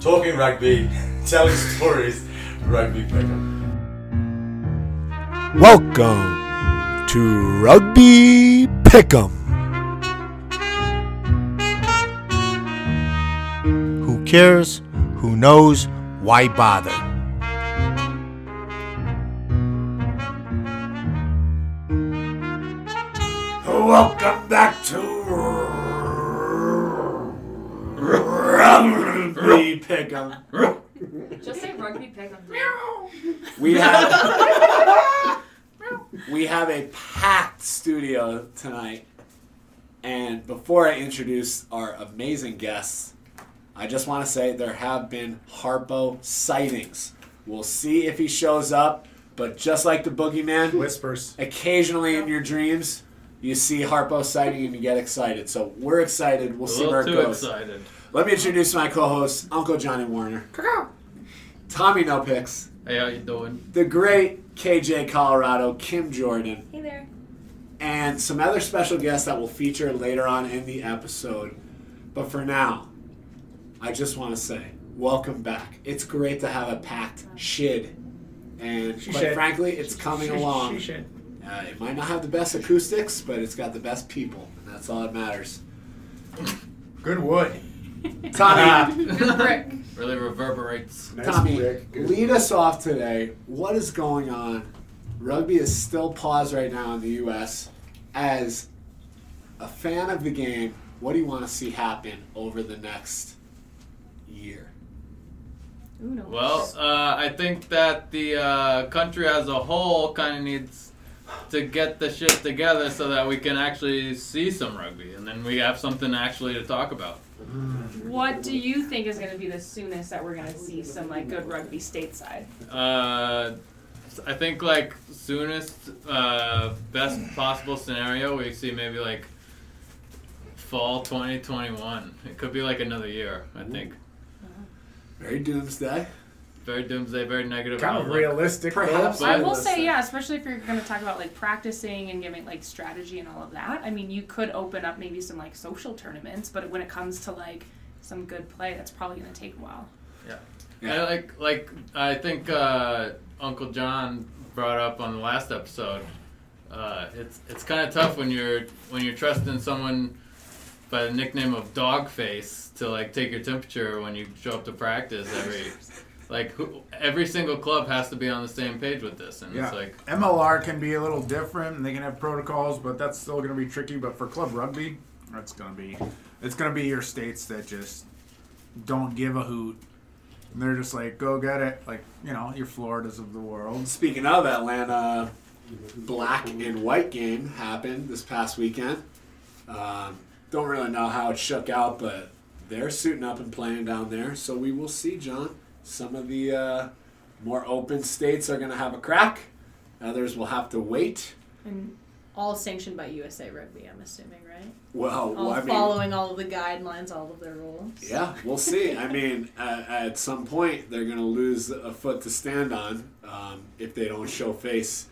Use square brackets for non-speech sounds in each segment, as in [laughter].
Talking rugby, [laughs] telling stories, rugby pick'em. Welcome to Rugby Pick'em. Who cares? Who knows? Why bother? Rugby um, [laughs] Just say rugby pick 'em. We have [laughs] we have a packed studio tonight, and before I introduce our amazing guests, I just want to say there have been Harpo sightings. We'll see if he shows up, but just like the boogeyman, Whispers. occasionally in your dreams, you see Harpo sighting and you get excited. So we're excited. We'll A see where little it too goes. excited. Let me introduce my co-host, Uncle Johnny Warner, Tommy No Picks, Hey, how you doing? the great KJ Colorado, Kim Jordan, Hey there. and some other special guests that will feature later on in the episode. But for now, I just want to say, welcome back. It's great to have a packed shid. And She quite shed. frankly, it's coming She- along. she should. Uh, it might not have the best acoustics, but it's got the best people, and that's all that matters. Good wood. [laughs] Tommy, Good brick. Really reverberates. Nice Tommy, brick. Good lead us off today. What is going on? Rugby is still paused right now in the U.S. As a fan of the game, what do you want to see happen over the next year? Uno. Well, uh, I think that the uh, country as a whole kind of needs to get the shit together so that we can actually see some rugby, and then we have something actually to talk about. What do you think is going to be the soonest that we're going to see some like good rugby stateside? Uh, I think like soonest, uh, best possible scenario, we see maybe like fall 2021. It could be like another year. I think. Very doomsday. Very doomsday, very negative. Kind of outlook. realistic. Perhaps. I will say, yeah, especially if you're going to talk about like practicing and giving like strategy and all of that. I mean, you could open up maybe some like social tournaments, but when it comes to like some good play, that's probably going to take a while. Yeah. I like like I think uh, Uncle John brought up on the last episode. Uh, it's it's kind of tough when you're when you're trusting someone by the nickname of Dogface to like take your temperature when you show up to practice every like who, every single club has to be on the same page with this, and Yeah. it's like MLR can be a little different, and they can have protocols, but that's still going to be tricky. But for club rugby, it's going to be it's going to be your states that just don't give a hoot. And they're just like, go get it, like you know, your Floridas of the world. Speaking of Atlanta, black and white game happened this past weekend. Um, don't really know how it shook out, but they're suiting up and playing down there. So we will see, John. Some of the uh, more open states are going to have a crack. Others will have to wait. And all sanctioned by USA Rugby, I'm assuming, right? Well, All I mean, following all of the guidelines, all of their rules. Yeah, we'll see. I mean, at, at some point, they're going to lose a foot to stand on um, if they don't show face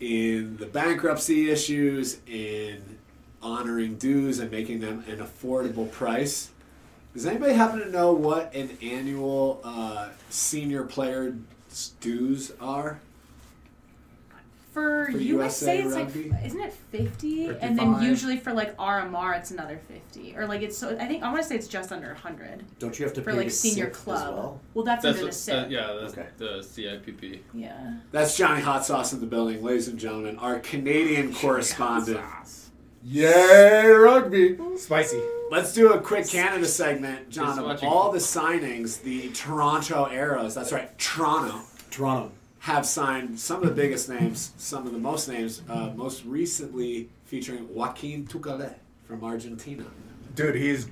in the bankruptcy issues, in honoring dues and making them an affordable price. Does anybody happen to know what an annual uh, senior player dues are? For, For USA, USA it's Rugby? like isn't it 50? And then usually for like RMR, it's another 50. Or like it's so I think I want to say it's just under 100 Don't you have to for pay like to senior SIP club. as well? that's, that's under the what, SIP. uh, yeah that's Okay. the CIPP. yeah. That's Johnny Hot Sauce in the building, ladies and gentlemen. Our Canadian correspondent. Yay, rugby! Spicy. Let's do a quick Canada segment, John. Of all the signings, the Toronto Arrows, that's right, Toronto, Toronto. have signed some of the biggest names, some of the most names, uh, most recently featuring Joaquin Tuculet from Argentina. Dude, he's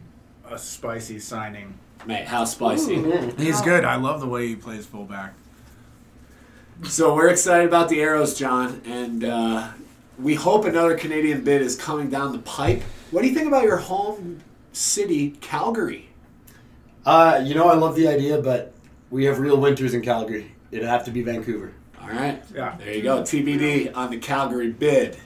a spicy signing. Mate, how spicy. He's good. I love the way he plays fullback. So we're excited about the Arrows, John, and uh, we hope another Canadian bid is coming down the pipe. What do you think about your home city, Calgary? Uh, you know, I love the idea, but we have real winters in Calgary. It'd have to be Vancouver. All right, Yeah. there you go. TBD on the Calgary bid.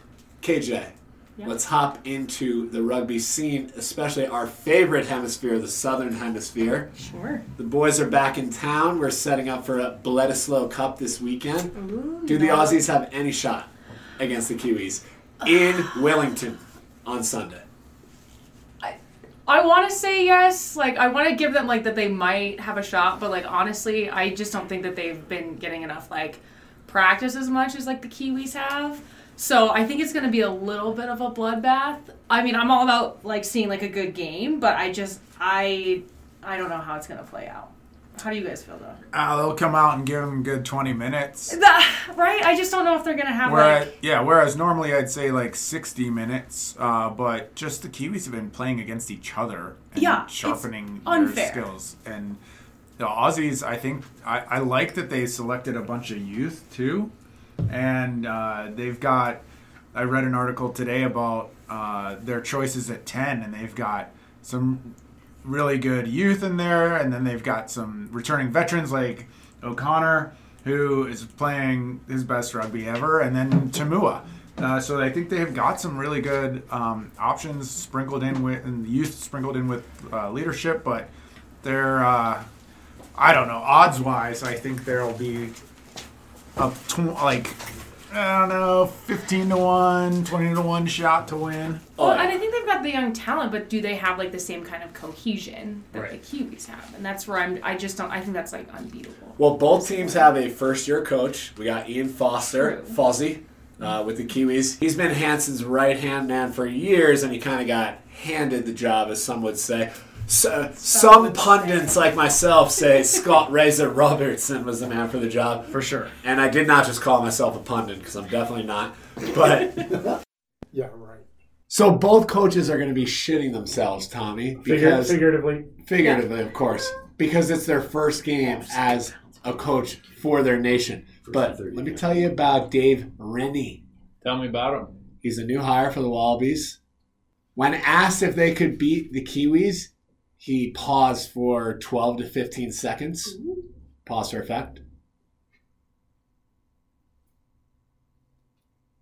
KJ. Yeah. let's hop into the rugby scene, especially our favorite hemisphere, the southern hemisphere. Sure. The boys are back in town. We're setting up for a Bledisloe Cup this weekend. Ooh, Do the no. Aussies have any shot against the Kiwis in [sighs] Wellington on Sunday? I want to say yes. Like I want to give them like that they might have a shot, but like honestly, I just don't think that they've been getting enough like practice as much as like the Kiwis have. So I think it's going to be a little bit of a bloodbath. I mean, I'm all about like seeing like a good game, but I just I I don't know how it's going to play out. How do you guys feel though? Uh, they'll come out and give them good 20 minutes. That, right? I just don't know if they're going to have Whereas, like yeah, whereas normally I'd say like 60 minutes, uh, but just the Kiwis have been playing against each other and Yeah, sharpening their skills. And the Aussies, I think, I, I like that they selected a bunch of youth too. And uh, they've got, I read an article today about uh, their choices at 10, and they've got some really good youth in there, and then they've got some returning veterans like O'Connor, who is playing his best rugby ever, and then Toomua. Uh, so I think they have got some really good um, options sprinkled in with, and youth sprinkled in with uh, leadership, but they're, uh, I don't know, odds wise, I think there'll be a tw- like, I don't know, 15 to 1, 20 to 1 shot to win. Well, Oh, and I think they've got the young talent, but do they have like the same kind of cohesion that Right. the Kiwis have? And that's where I'm. I just don't. I think that's like unbeatable. Well, both teams have a first year coach. We got Ian Foster, True. Fozzie, uh, with the Kiwis. He's been Hansen's right hand man for years, and he kind of got handed the job, as some would say. So, uh, some would pundits like myself say Scott Razor Robertson was the man for the job. For sure. And I did not just call myself a pundit because I'm definitely not. But [laughs] Yeah, right. so both coaches are going to be shitting themselves, Tommy, Figur- because figuratively. figuratively, of course, because it's their first game as a coach for their nation. But let me tell you about Dave Rennie. Tell me about him. He's a new hire for the Wallabies. When asked if they could beat the Kiwis, he paused for 12 to 15 seconds. Mm-hmm. Pause for effect.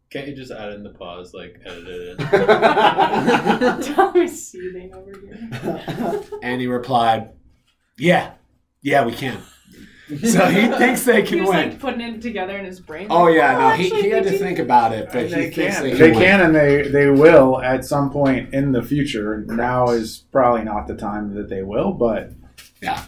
Can't you just add in the pause, like edit it in? [laughs] [laughs] Tommy's seething over here. And he replied, Yeah, yeah, we can. [laughs] So he thinks they He can was win. like putting it together in his brain. Oh like, yeah, no, he, he had to we think about it, but And he they thinks can. they can. They win. can and they, they will at some point in the future. Now is probably not the time that they will, but Yeah.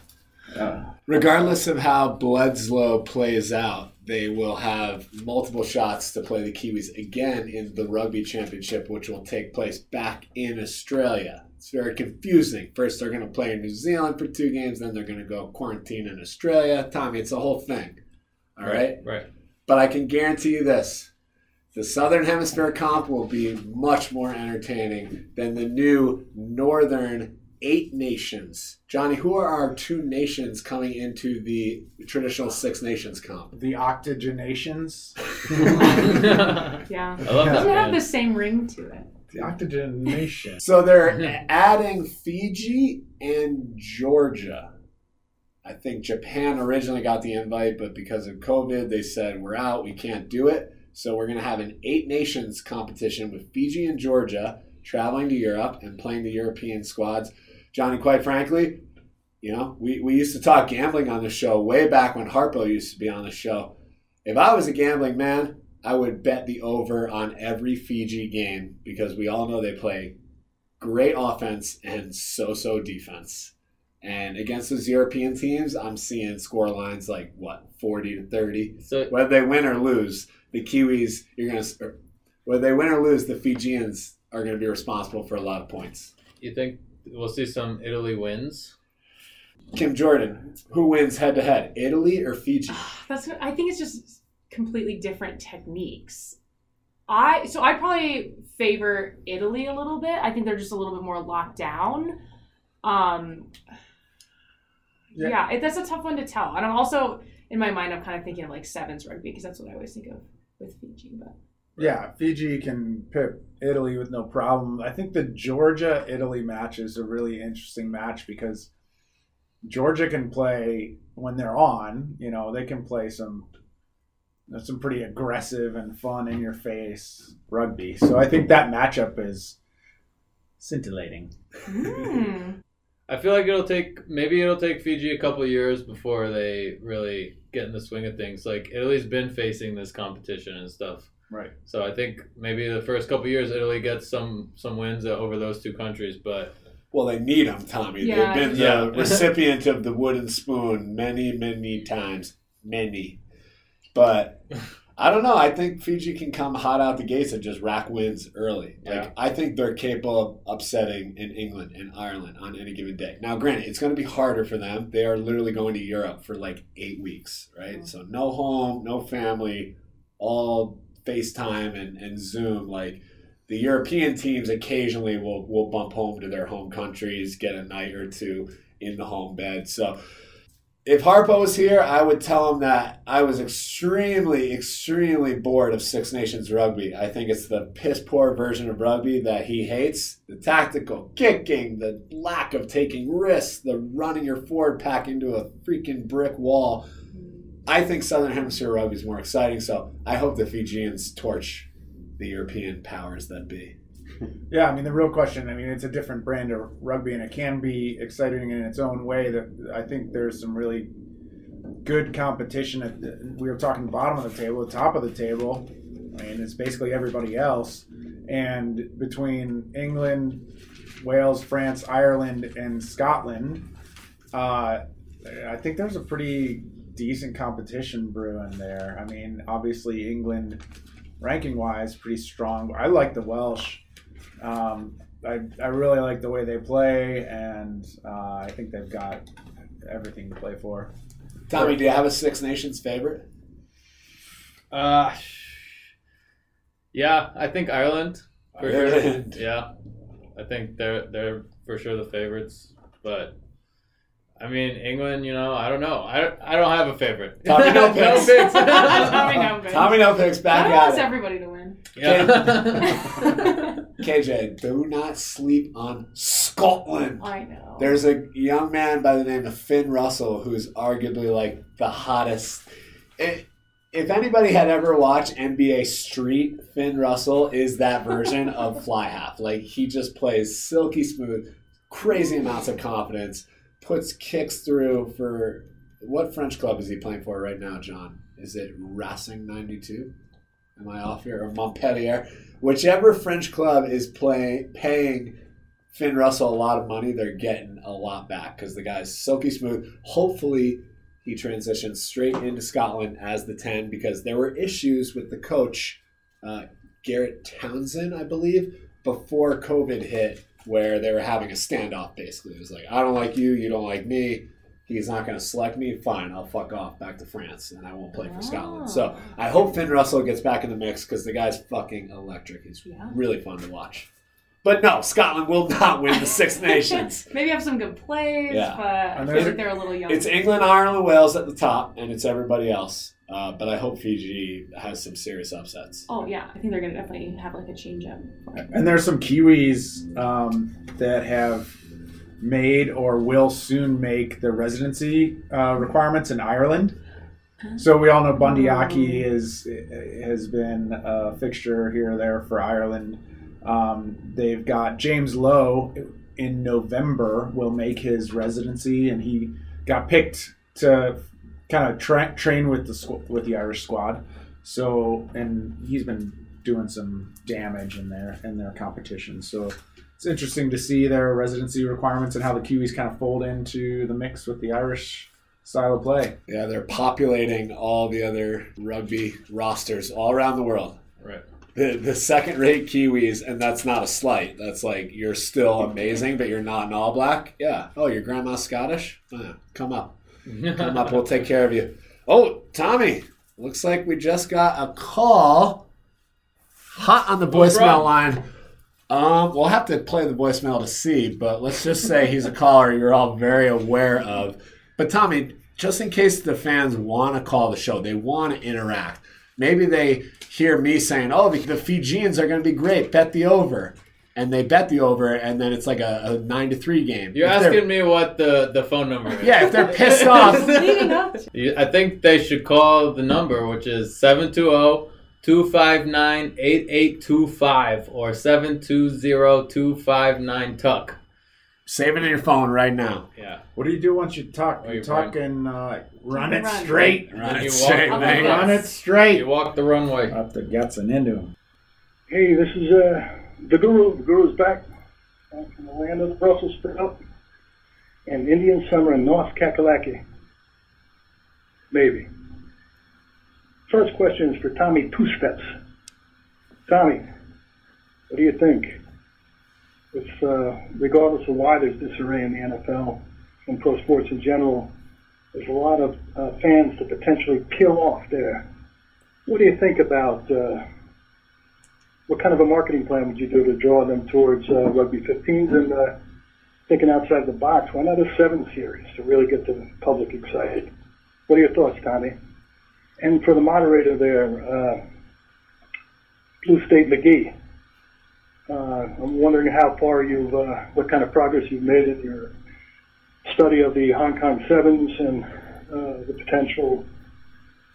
uh, Regardless of how Bledisloe plays out, they will have multiple shots to play the Kiwis again in the Rugby Championship, which will take place back in Australia. It's very confusing. First, they're going to play in New Zealand for two games, then they're going to go quarantine in Australia. Tommy, it's a whole thing. All right? Right. But I can guarantee you this the Southern Hemisphere comp will be much more entertaining than the new Northern eight nations. Johnny, who are our two nations coming into the traditional Six Nations comp? the octogenations. [laughs] [laughs] Yeah. I love It that. doesn't have the same ring to it. The octogenation. So they're [laughs] adding Fiji and Georgia. I think Japan originally got the invite, but because of COVID, they said, we're out, we can't do it. So we're going to have an eight nations competition with Fiji and Georgia traveling to Europe and playing the European squads. Johnny, quite frankly, you know, we, we used to talk gambling on the show way back when Harpo used to be on the show. If I was a gambling man, I would bet the over on every Fiji game because we all know they play great offense and so-so defense. And against those European teams, I'm seeing score lines like what, 40 to 30. So Whether they win or lose, the Kiwis, you're going to er, whether they win or lose, the Fijians are going to be responsible for a lot of points. you think we'll see some Italy wins? Kim Jordan, who wins head to head, Italy or Fiji? Ah, that's. I think it's just completely different techniques. I so I probably favor Italy a little bit. I think they're just a little bit more locked down. Um, Yeah. yeah, it, that's a tough one to tell. And I'm also in my mind, I'm kind of thinking of like sevens rugby because that's what I always think of with Fiji. But Yeah, Fiji can pip Italy with no problem. I think the Georgia Italy match is a really interesting match because Georgia can play when they're on. You know, they can play some There's some pretty aggressive and fun in your face rugby. So I think that matchup is scintillating. Mm. [laughs] I feel like it'll take maybe it'll take Fiji a couple of years before they really get in the swing of things. Like Italy's been facing this competition and stuff. Right. So I think maybe the first couple of years Italy gets some some wins over those two countries, but Well, they need them, Tommy. Yeah. They've been Yeah. the recipient of the wooden spoon many, many times. Many. But [laughs] I don't know. I think Fiji can come hot out the gates and just rack wins early. Like Yeah. I think they're capable of upsetting in England and Ireland on any given day. Now, granted, it's going to be harder for them. They are literally going to Europe for like eight weeks, right? Mm-hmm. So no home, no family, all FaceTime and, and Zoom. Like the European teams occasionally will will bump home to their home countries, get a night or two in the home bed. So if Harpo was here, I would tell him that I was extremely, extremely bored of Six Nations rugby. I think it's the piss poor version of rugby that he hates. The tactical kicking, the lack of taking risks, the running your forward pack into a freaking brick wall. I think Southern Hemisphere rugby is more exciting, so I hope the Fijians torch the European powers that be. Yeah, I mean the real question. I mean, it's a different brand of rugby, and it can be exciting in its own way. That I think there's some really good competition. At the, we were talking bottom of the table, the top of the table. I mean, it's basically everybody else. And between England, Wales, France, Ireland, and Scotland, uh, I think there's a pretty decent competition brewing there. I mean, obviously England, ranking wise, pretty strong. I like the Welsh. Um, I, I really like the way they play, and uh, I think they've got everything to play for. Tommy, do you have a Six Nations favorite? uh yeah, I think Ireland for Ireland. sure. [laughs] Yeah. I think they're they're for sure the favorites, but I mean England, you know, I don't know. I, I don't have a favorite. Tommy, no [laughs] picks. picks. [laughs] Tommy, no picks. Tommy no picks back I at want it. everybody to win. Yeah. KJ, do not sleep on Scotland. I know. There's a young man by the name of Finn Russell who's arguably like the hottest. It, if anybody had ever watched NBA Street, Finn Russell is that version of [laughs] Fly Half. Like he just plays silky smooth, crazy amounts of confidence, puts kicks through for what French club is he playing for right now, John? Is it Racing 92? Am I off here? Or Montpellier? Whichever French club is play, paying Finn Russell a lot of money, they're getting a lot back because the guy's silky smooth. Hopefully, he transitions straight into Scotland as the 10 because there were issues with the coach, uh, Gregor Townsend, I believe, before COVID hit, where they were having a standoff basically. It was like, I don't like you, you don't like me. He's not going to select me. Fine, I'll fuck off back to France and I won't play for Scotland. So I hope Finn Russell gets back in the mix because the guy's fucking electric. He's Yeah. really fun to watch. But no, Scotland will not win the Six [laughs] Nations. Maybe have some good plays, Yeah. but I And feel like they're a little young. It's England, Ireland, Wales at the top, and it's everybody else. Uh, but I hope Fiji has some serious upsets. Oh yeah, I think they're gonna definitely have like a change up. And there's some Kiwis um, that have made or will soon make the residency uh, requirements in Ireland. So we all know Bundee Aki is has been a fixture here or there for Ireland. Um, they've got James Lowe in November will make his residency, and he got picked to kind of tra- train with the squ- with the Irish squad. So and he's been doing some damage in their in their competition. So it's interesting to see their residency requirements and how the Kiwis kind of fold into the mix with the Irish style of play. Yeah, they're populating all the other rugby rosters all around the world. right. The, the second rate Kiwis, and that's not a slight. That's like you're still amazing, but you're not an all black. Yeah. Oh, your grandma's Scottish? Oh, yeah, come up. Come up. We'll take care of you. Oh, Tommy, looks like we just got a call. Hot on the What's voicemail wrong? line. Um, we'll have to play the voicemail to see, but let's just say he's a caller you're all very aware of. But Tommy, just in case the fans want to call the show, they want to interact. Maybe they hear me saying, "Oh, the, the Fijians are going to be great. Bet the over." and they bet the over, and then it's like a, a nine to three game. You're If asking me what the, the phone number is. Yeah, if they're pissed off, [laughs] Leading up. You- I think they should call the number, which is oh, 720 259 8825 or 720 259 Tuck. save it in your phone right now. Yeah. What do you do once you talk? Oh, You you talking uh, run it Run. straight. Run You it straight, on man. Run it straight. You walk the runway. Up the guts and into him. Hey, this is uh, the Guru. The Guru's back uh, from the land of the Brussels sprout and Indian summer in North Kakalaki. Maybe. First question is for Tommy Tuspets. Tommy, what do you think? If, uh, regardless of why there's disarray in the NFL and pro sports in general, there's a lot of uh, fans to potentially peel off there. What do you think about uh, what kind of a marketing plan would you do to draw them towards uh, rugby 15s and uh, thinking outside the box? Why not a seven series to really get the public excited? What are your thoughts, Tommy? And for the moderator there, uh, Blue State McGee, uh, I'm wondering how far you've, uh, what kind of progress you've made in your study of the Hong Kong Sevens and uh, the potential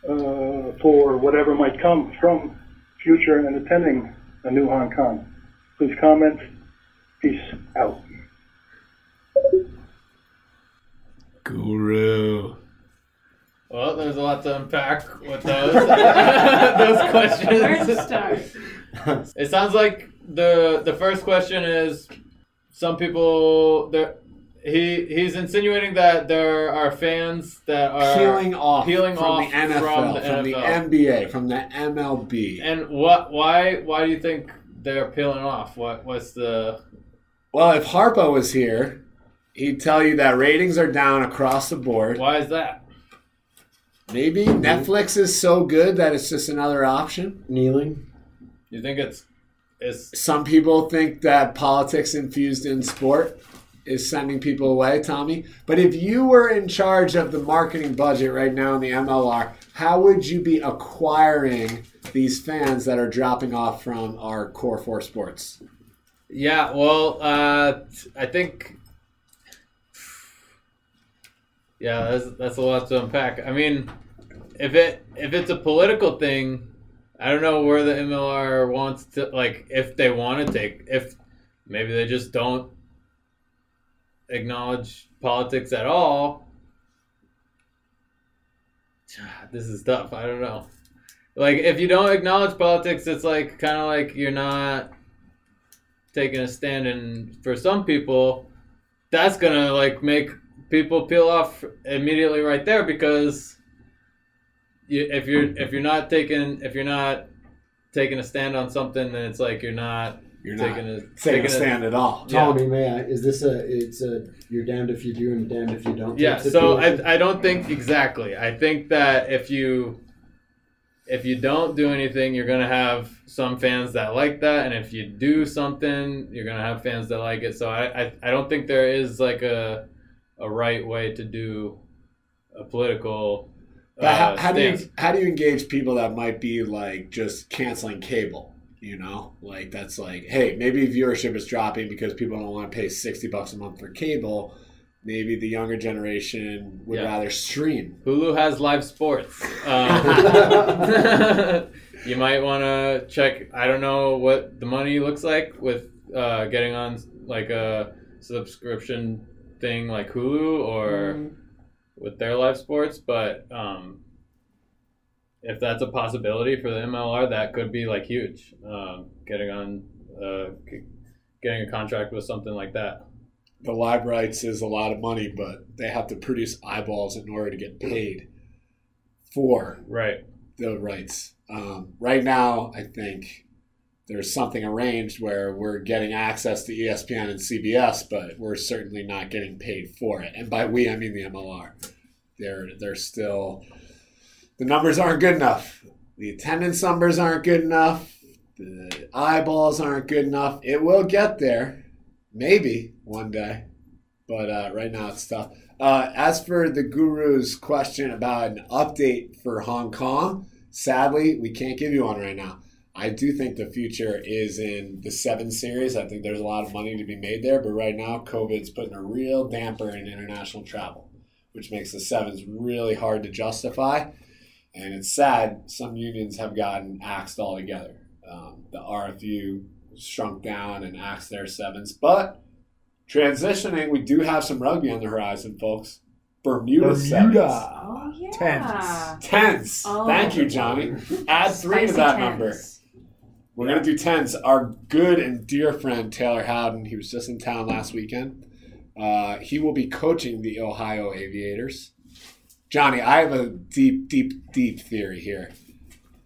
uh, for whatever might come from future and attending a new Hong Kong. Please comment. Peace out. Guru. Well, there's a lot to unpack with [laughs] those [laughs] those questions. Where to questions. start? [laughs] It sounds like the the first question is some people there. He he's insinuating that there are fans that are peeling off peeling from off the NFL, from the from the NBA, from the MLB. And what? Why? Why do you think they're peeling off? What? What's the? Well, if Harpo was here, he'd tell you that ratings are down across the board. Why is that? Maybe Netflix is so good that it's just another option. Kneeling. You think it's it's Some people think that politics infused in sport is sending people away, Tommy. But if you were in charge of the marketing budget right now in the MLR, how would you be acquiring these fans that are dropping off from our core four sports? yeah? Well, uh, I think. Yeah, that's that's a lot to unpack. I mean, if it if it's a political thing, I don't know where the MLR wants to like if they want to take if maybe they just don't acknowledge politics at all. [sighs] This is tough. I don't know. Like if you don't acknowledge politics, it's like kind of like you're not taking a stand. And for some people, that's gonna like make people peel off immediately right there because you, if you're if you're not taking if you're not taking a stand on something, then it's like you're not You're not taking a taking a stand at all. Yeah. Tommy, may I? Is this a? It's a. You're damned if you do and damned if you don't. Yeah, type so? I, I don't think exactly. I think that if you if you don't do anything, you're gonna have some fans that like that, and if you do something, you're gonna have fans that like it. So I I, I don't think there is like a a right way to do a political. But how, uh, how do you how do you engage people that might be like just canceling cable? You know, like that's like, hey, maybe viewership is dropping because people don't want to pay sixty bucks a month for cable. Maybe the younger generation would Yeah. rather stream. Hulu has live sports. Um, [laughs] you might want to check. I don't know what the money looks like with uh, getting on like a subscription thing like Hulu or with their live sports, but um, if that's a possibility for the MLR, that could be like huge. Um, getting on, uh, getting a contract with something like that. The live rights is a lot of money, but they have to produce eyeballs in order to get paid for Right. the rights. Um, right now, I think there's something arranged where we're getting access to ESPN and CBS, but we're certainly not getting paid for it. And by we, I mean the MLR. They're they're still the numbers aren't good enough. The attendance numbers aren't good enough. The eyeballs aren't good enough. It will get there, maybe one day, but uh, right now it's tough. Uh, as for the guru's question about an update for Hong Kong, sadly, we can't give you one right now. I do think the future is in the seven series. I think there's a lot of money to be made there, but right now, COVID's putting a real damper in international travel, which makes the sevens really hard to justify. And it's sad some unions have gotten axed altogether. Um, the RFU shrunk down and axed their sevens, but transitioning, we do have some rugby on the horizon, folks. Bermuda, sevens. Oh yeah. Tens. Tens. Oh. Thank you, Johnny. Add three to that tens. number. We're gonna do tens. Our good and dear friend Taylor Howden, he was just in town last weekend. Uh, he will be coaching the Ohio Aviators. Johnny, I have a deep, deep, deep theory here.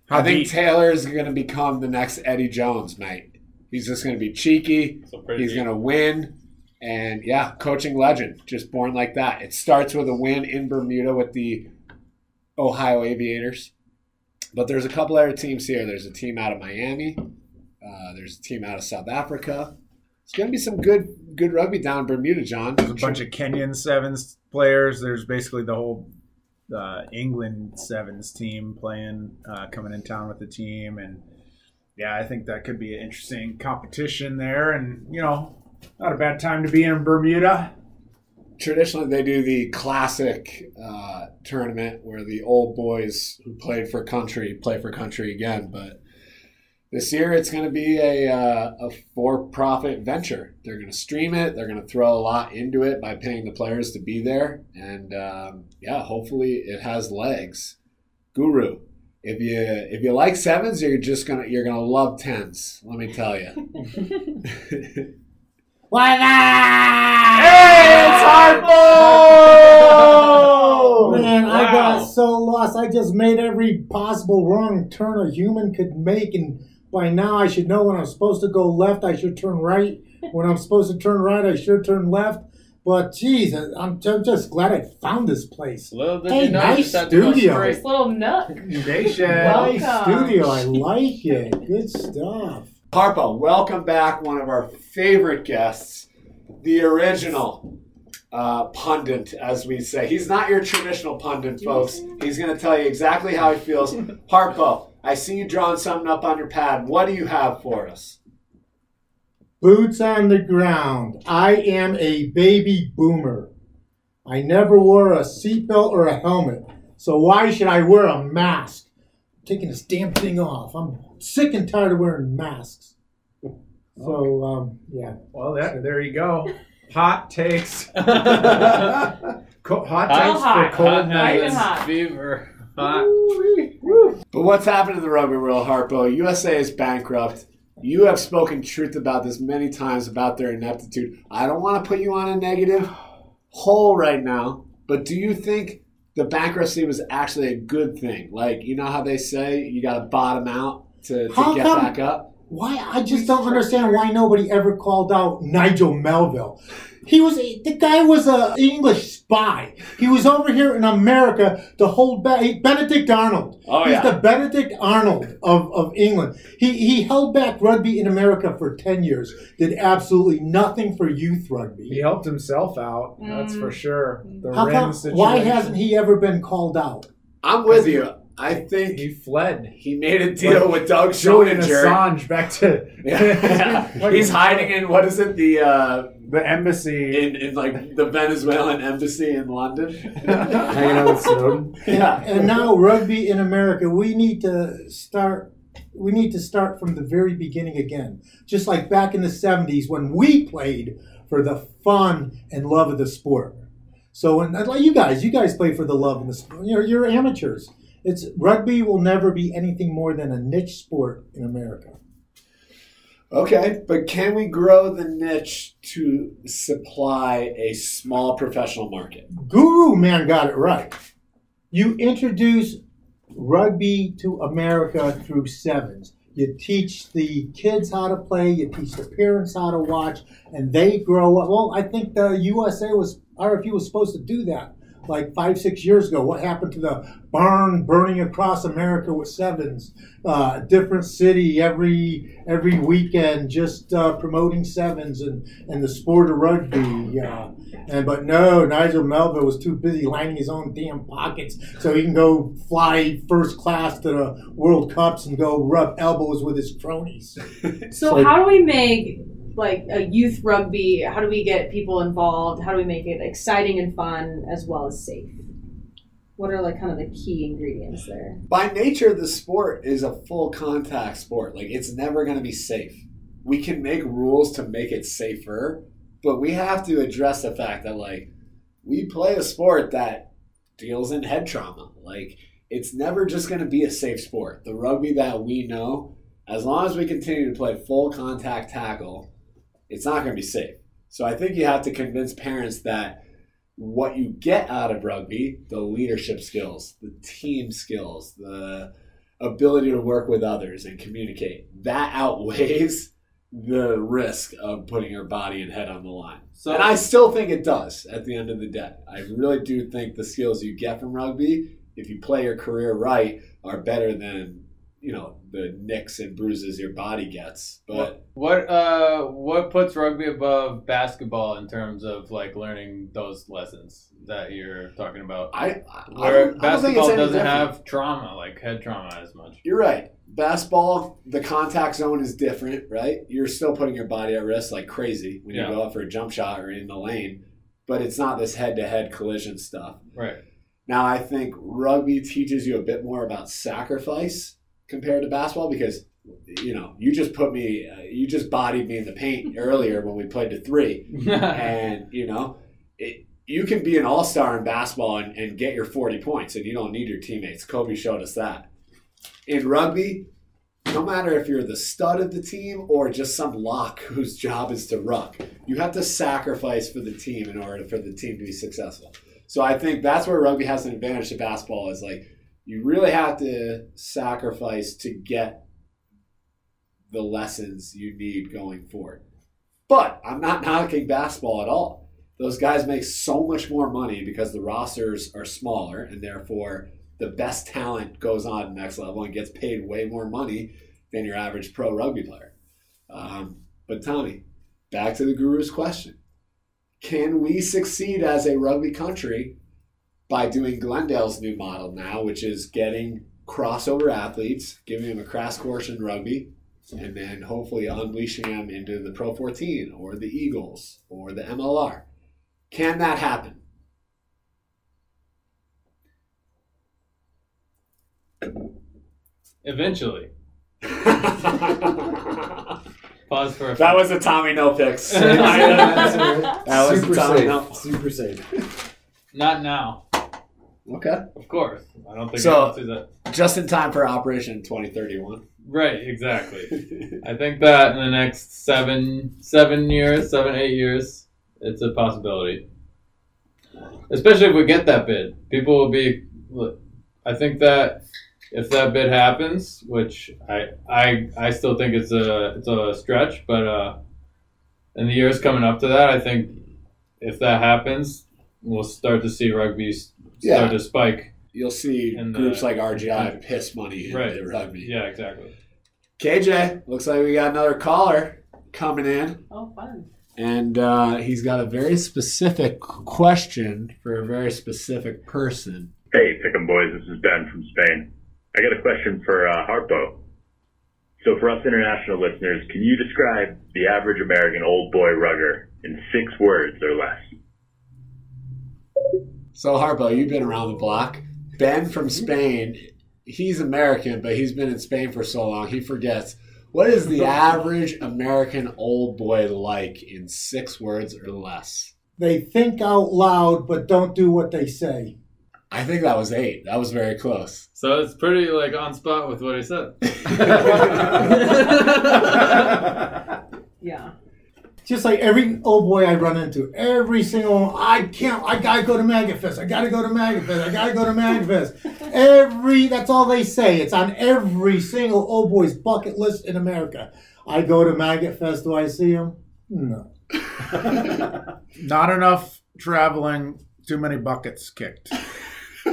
How I think deep? Taylor is going to become the next Eddie Jones, mate. He's just going to be cheeky. So He's going to win. And yeah, coaching legend, just born like that. It starts with a win in Bermuda with the Ohio Aviators. But there's a couple other teams here. There's a team out of Miami. Uh, there's a team out of South Africa. It's going to be some good good rugby down in Bermuda, John. There's a bunch of Kenyan sevens players. There's basically the whole uh, England sevens team playing, uh, coming in town with the team, and yeah, I think that could be an interesting competition there. And you know, not a bad time to be in Bermuda. Traditionally they do the classic uh, tournament where the old boys who played for country play for country again but this year it's going to be a, uh, a for-profit venture. They're going to stream it they're going to throw a lot into it by paying the players to be there and um, yeah hopefully it has legs. Guru if you if you like sevens you're just gonna you're gonna love tens let me tell you [laughs] [laughs] What Hey, it's Harpo! Man, I got so lost. I just made every possible wrong turn a human could make, and by now I should know when I'm supposed to go left, I should turn right. When I'm supposed to turn right, I should turn left. But geez, I'm, I'm just glad I found this place. Little did Hey, you know, nice you just had to go studio. straight. This little nook. Nation. Nice studio. I like it. Good stuff. Harpo, welcome back, one of our favorite guests, the original uh, pundit, as we say. He's not your traditional pundit, folks. He's going to tell you exactly how he feels. [laughs] Harpo, I see you drawing something up on your pad. What do you have for us? Boots on the ground. I am a baby boomer. I never wore a seatbelt or a helmet, so why should I wear a mask? I'm taking this damn thing off. I'm sick and tired of wearing masks. So, um, yeah. Well, that, there you go. Hot takes. [laughs] Co- hot Hot, takes hot. for cold hot nights. and hot. fever. Hot. But what's happened to the rugby world, Harpo? USA is bankrupt. You have spoken truth about this many times about their ineptitude. I don't want to put you on a negative [sighs] hole right now, but do you think the bankruptcy was actually a good thing? Like, you know how they say you got to bottom out to, to How get come- back up? Why? I just don't understand why nobody ever called out Nigel Melville. He was the guy was a English spy. He was over here in America to hold back Benedict Arnold. Oh, He's yeah. the Benedict Arnold of, of England. He he held back rugby in America for ten years. Did absolutely nothing for youth rugby. He helped himself out. That's for sure. The How rim come? situation. Why hasn't he ever been called out? I'm with you. I think He fled. he made a deal with Doug Julian Schoeninger. Assange back to [laughs] Yeah. [laughs] He's hiding in, what is it, the, uh, the embassy. in, in like the Venezuelan embassy in London? [laughs] Hanging out with Snowden. yeah. And now rugby in America, we need to start. We need to start from the very beginning again, just like back in the '70s when we played for the fun and love of the sport. So, and like you guys, you guys play for the love of the sport. You're, you're amateurs. It's rugby will never be anything more than a niche sport in America. Okay, but can we grow the niche to supply a small professional market? Guru man got it right. You introduce rugby to America through sevens. You teach the kids how to play. You teach the parents how to watch, and they grow up. Well, I think the USA was RFU was supposed to do that like five six years ago. What happened to the barn burning across America with sevens? Uh, different city every every weekend, just uh, promoting sevens and and the sport of rugby. Uh, And but no, Nigel Melville was too busy lining his own damn pockets so he can go fly first class to the World Cups and go rub elbows with his cronies. [laughs] So how do we make like a youth rugby? How do we get people involved? How do we make it exciting and fun as well as safe? What are like kind of the key ingredients there? By nature, the sport is a full contact sport. Like it's never going to be safe. We can make rules to make it safer, but we have to address the fact that like we play a sport that deals in head trauma. Like it's never just going to be a safe sport. The rugby that we know, as long as we continue to play full contact tackle, it's not going to be safe. So I think you have to convince parents that what you get out of rugby, the leadership skills, the team skills, the ability to work with others and communicate, that outweighs [laughs] the risk of putting your body and head on the line. So and I still think it does at the end of the day. I really do think the skills you get from rugby, if you play your career right, are better than, you know, the nicks and bruises your body gets. But what uh what puts rugby above basketball in terms of like learning those lessons that you're talking about? I, I, Where I don't think it's basketball doesn't different. have trauma, like head trauma as much. You're right. Basketball, the contact zone is different, right? You're still putting your body at risk like crazy when Yeah. you go out for a jump shot or in the lane, but it's not this head to head collision stuff. Right. Now, I think rugby teaches you a bit more about sacrifice compared to basketball because, you know, you just put me, uh, you just bodied me in the paint [laughs] earlier when we played to three. [laughs] and, you know, it, you can be an all star in basketball and, and get your 40 points, and you don't need your teammates. Kobe showed us that. In rugby, no matter if you're the stud of the team or just some lock whose job is to ruck, you have to sacrifice for the team in order for the team to be successful. So I think that's where rugby has an advantage to basketball is like you really have to sacrifice to get the lessons you need going forward. But I'm not knocking basketball at all. Those guys make so much more money because the rosters are smaller and therefore the best talent goes on to the next level and gets paid way more money than your average pro rugby player. Um, but Tommy, back to the guru's question. Can we succeed as a rugby country by doing Glendale's new model now, which is getting crossover athletes, giving them a crash course in rugby, and then hopefully unleashing them into the Pro 14 or the Eagles or the MLR? Can that happen? Eventually. [laughs] Pause for a That was a Tommy no picks. [laughs] That was Super Tommy safe. no. Super safe. not now. Okay. Of course. I don't think So- that. Just in time for Operation 2031. Right, exactly. [laughs] I think that in the next seven seven years, seven, eight years, it's a possibility. Especially if we get that bid. People will be I think that if that bid happens, which I I I still think it's a it's a stretch, but uh in the years coming up to that, I think if that happens, we'll start to see rugby Yeah. start to spike. You'll see And, uh, groups like RGI piss money into Right. rugby. Yeah, exactly. KJ, looks like we got another caller coming in. Oh, fun. And uh, he's got a very specific question for a very specific person. Hey, Pick'em boys, this is Ben from Spain. I got a question for uh, Harpo. So, for us international listeners, can you describe the average American old boy rugger in six words or less? So, Harpo, you've been around the block. Ben from mm-hmm. Spain, he's American, but he's been in Spain for so long, he forgets. What is the [laughs] average American old boy like in six words or less? They think out loud but don't do what they say. I think that was eight. That was very close. So it's pretty like on spot with what he said. [laughs] [laughs] Yeah. Just like every old boy I run into, every single one, I can't, I gotta go to Maggotfest, I gotta go to Maggotfest, I gotta go to Maggotfest. [laughs] Every, that's all they say. It's on every single old boy's bucket list in America. I go to Maggotfest, do I see him? No. [laughs] Not enough traveling, too many buckets kicked. [laughs]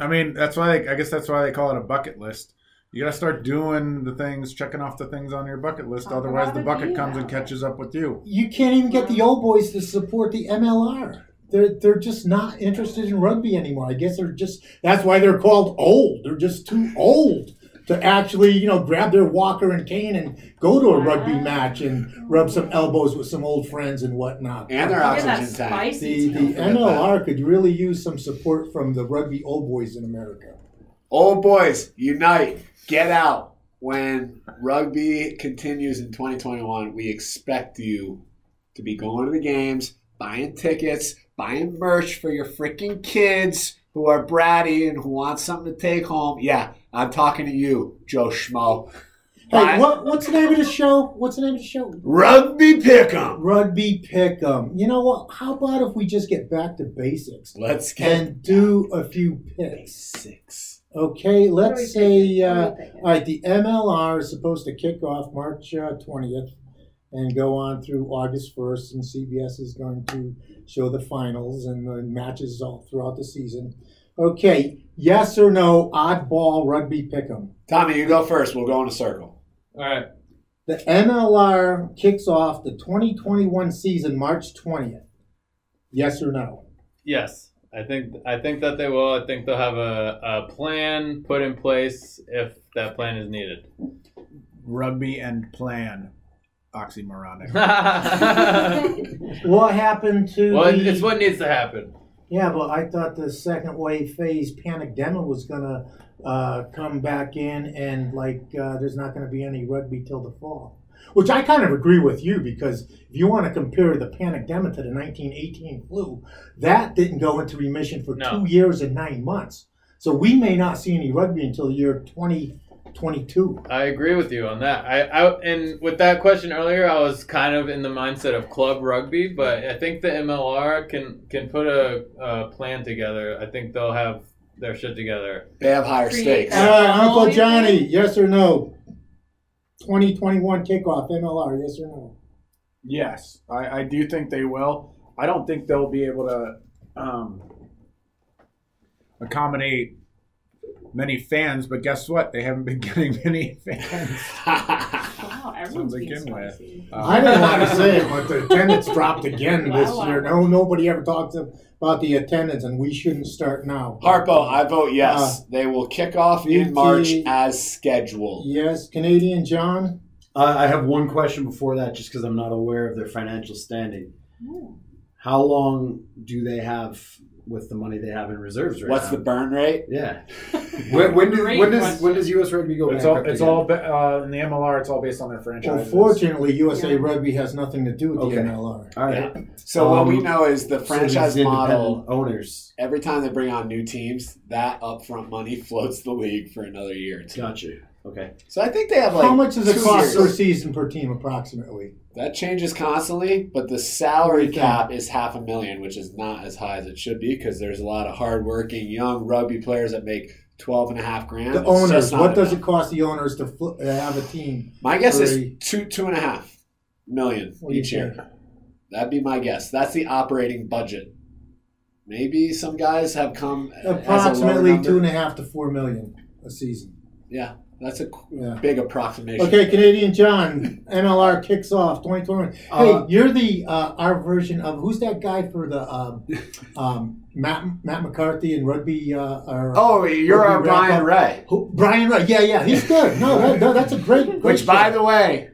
I mean, that's why they, I guess that's why they call it a bucket list. You gotta start doing the things, checking off the things on your bucket list. Talk Otherwise, the bucket yeah. comes and catches up with you. You can't even get the old boys to support the MLR. They're they're just not interested in rugby anymore. I guess they're just that's why they're called old. They're just too old to actually, you know, grab their walker and cane and go to a rugby match and rub some elbows with some old friends and whatnot. And their Look at that oxygen tank. The the MLR could really use some support from the rugby old boys in America. Old boys, unite, get out. When rugby continues in 2021, we expect you to be going to the games, buying tickets, buying merch for your freaking kids who are bratty and who want something to take home. Yeah, I'm talking to you, Joe Schmo. Hey, what what's the name of the show? What's the name of the show? Rugby Pick'em. Rugby Pick'em. You know what? How about if we just get back to basics Let's get and do a few picks? six. Okay, What are let's say, picking? What are uh, we picking? all right, the MLR is supposed to kick off March uh, 20th and go on through August 1st, and CBS is going to show the finals and the matches all throughout the season. Okay, yes or no, oddball rugby pick'em. Tommy, you go first. We'll go in a circle. All right. The MLR kicks off the 2021 season March 20th. Yes or no? Yes, I think I think that they will. I think they'll have a, a plan put in place if that plan is needed. Rugby and plan, oxymoronic. [laughs] [laughs] What happened to well, the? it's what needs to happen. Yeah, but I thought the second wave phase panic demo was gonna uh, come back in, and like uh, there's not gonna be any rugby till the fall. Which I kind of agree with you because if you want to compare the panic demo to the 1918 flu, that didn't go into remission for No. two years and nine months. So we may not see any rugby until the year 2022. I agree with you on that. I, I and with that question earlier, I was kind of in the mindset of club rugby, but I think the MLR can can put a, a plan together. I think they'll have their shit together. They have higher stakes. Uh, Uncle Johnny, yes or no? 2021 kickoff MLR, yes or no? Yes, I, I do think they will. I don't think they'll be able to um, accommodate many fans, but guess what? They haven't been [laughs] getting many fans. Wow, everyone's To being begin with. Uh, I didn't want to say it, but the attendance dropped again this Wow. year. No, nobody ever talked talks about the attendance, and we shouldn't start now. Harpo, I vote yes. they will kick off in March as scheduled. Yes, Canadian John. Uh, I have one question before that, just because I'm not aware of their financial standing. How long do they have with the money they have in reserves right What's now? the burn rate? yeah? [laughs] when, when, do, when does when does U.S. Rugby go it's all bankrupt it's again? all ba- uh, in the MLR. It's all based on their franchises. Unfortunately, USA Yeah. Rugby has nothing to do with Okay. the MLR. all right. So what Um, we know is the So franchise these model. independent owners. Every time they bring on new teams, that upfront money [laughs] floats the league for another year. Or two. Gotcha. Okay. So I think they have like How much does it two cost years. per season per team, approximately? That changes constantly, but the salary cap is half a million, which is not as high as it should be because there's a lot of hardworking young rugby players that make 12 and a half grand. The It's owners. just not What does enough. it cost the owners to fl- uh, have a team? My guess is Three. two two and a half million What do you each year. think? That'd be my guess. That's the operating budget. Maybe some guys have come as a lower Approximately number. two and a half to four million a season. Yeah, that's a Yeah. big approximation. Okay, Canadian John, MLR kicks off 2021. Hey, Uh, you're the uh, our version of who's that guy for the um, [laughs] um, Matt Matt McCarthy and rugby? Uh, or, Oh, you're our Brian. Ray. who, Brian Wright. Yeah, yeah, he's good. No, that, no, that's a great. [laughs] great Which, by show. the way,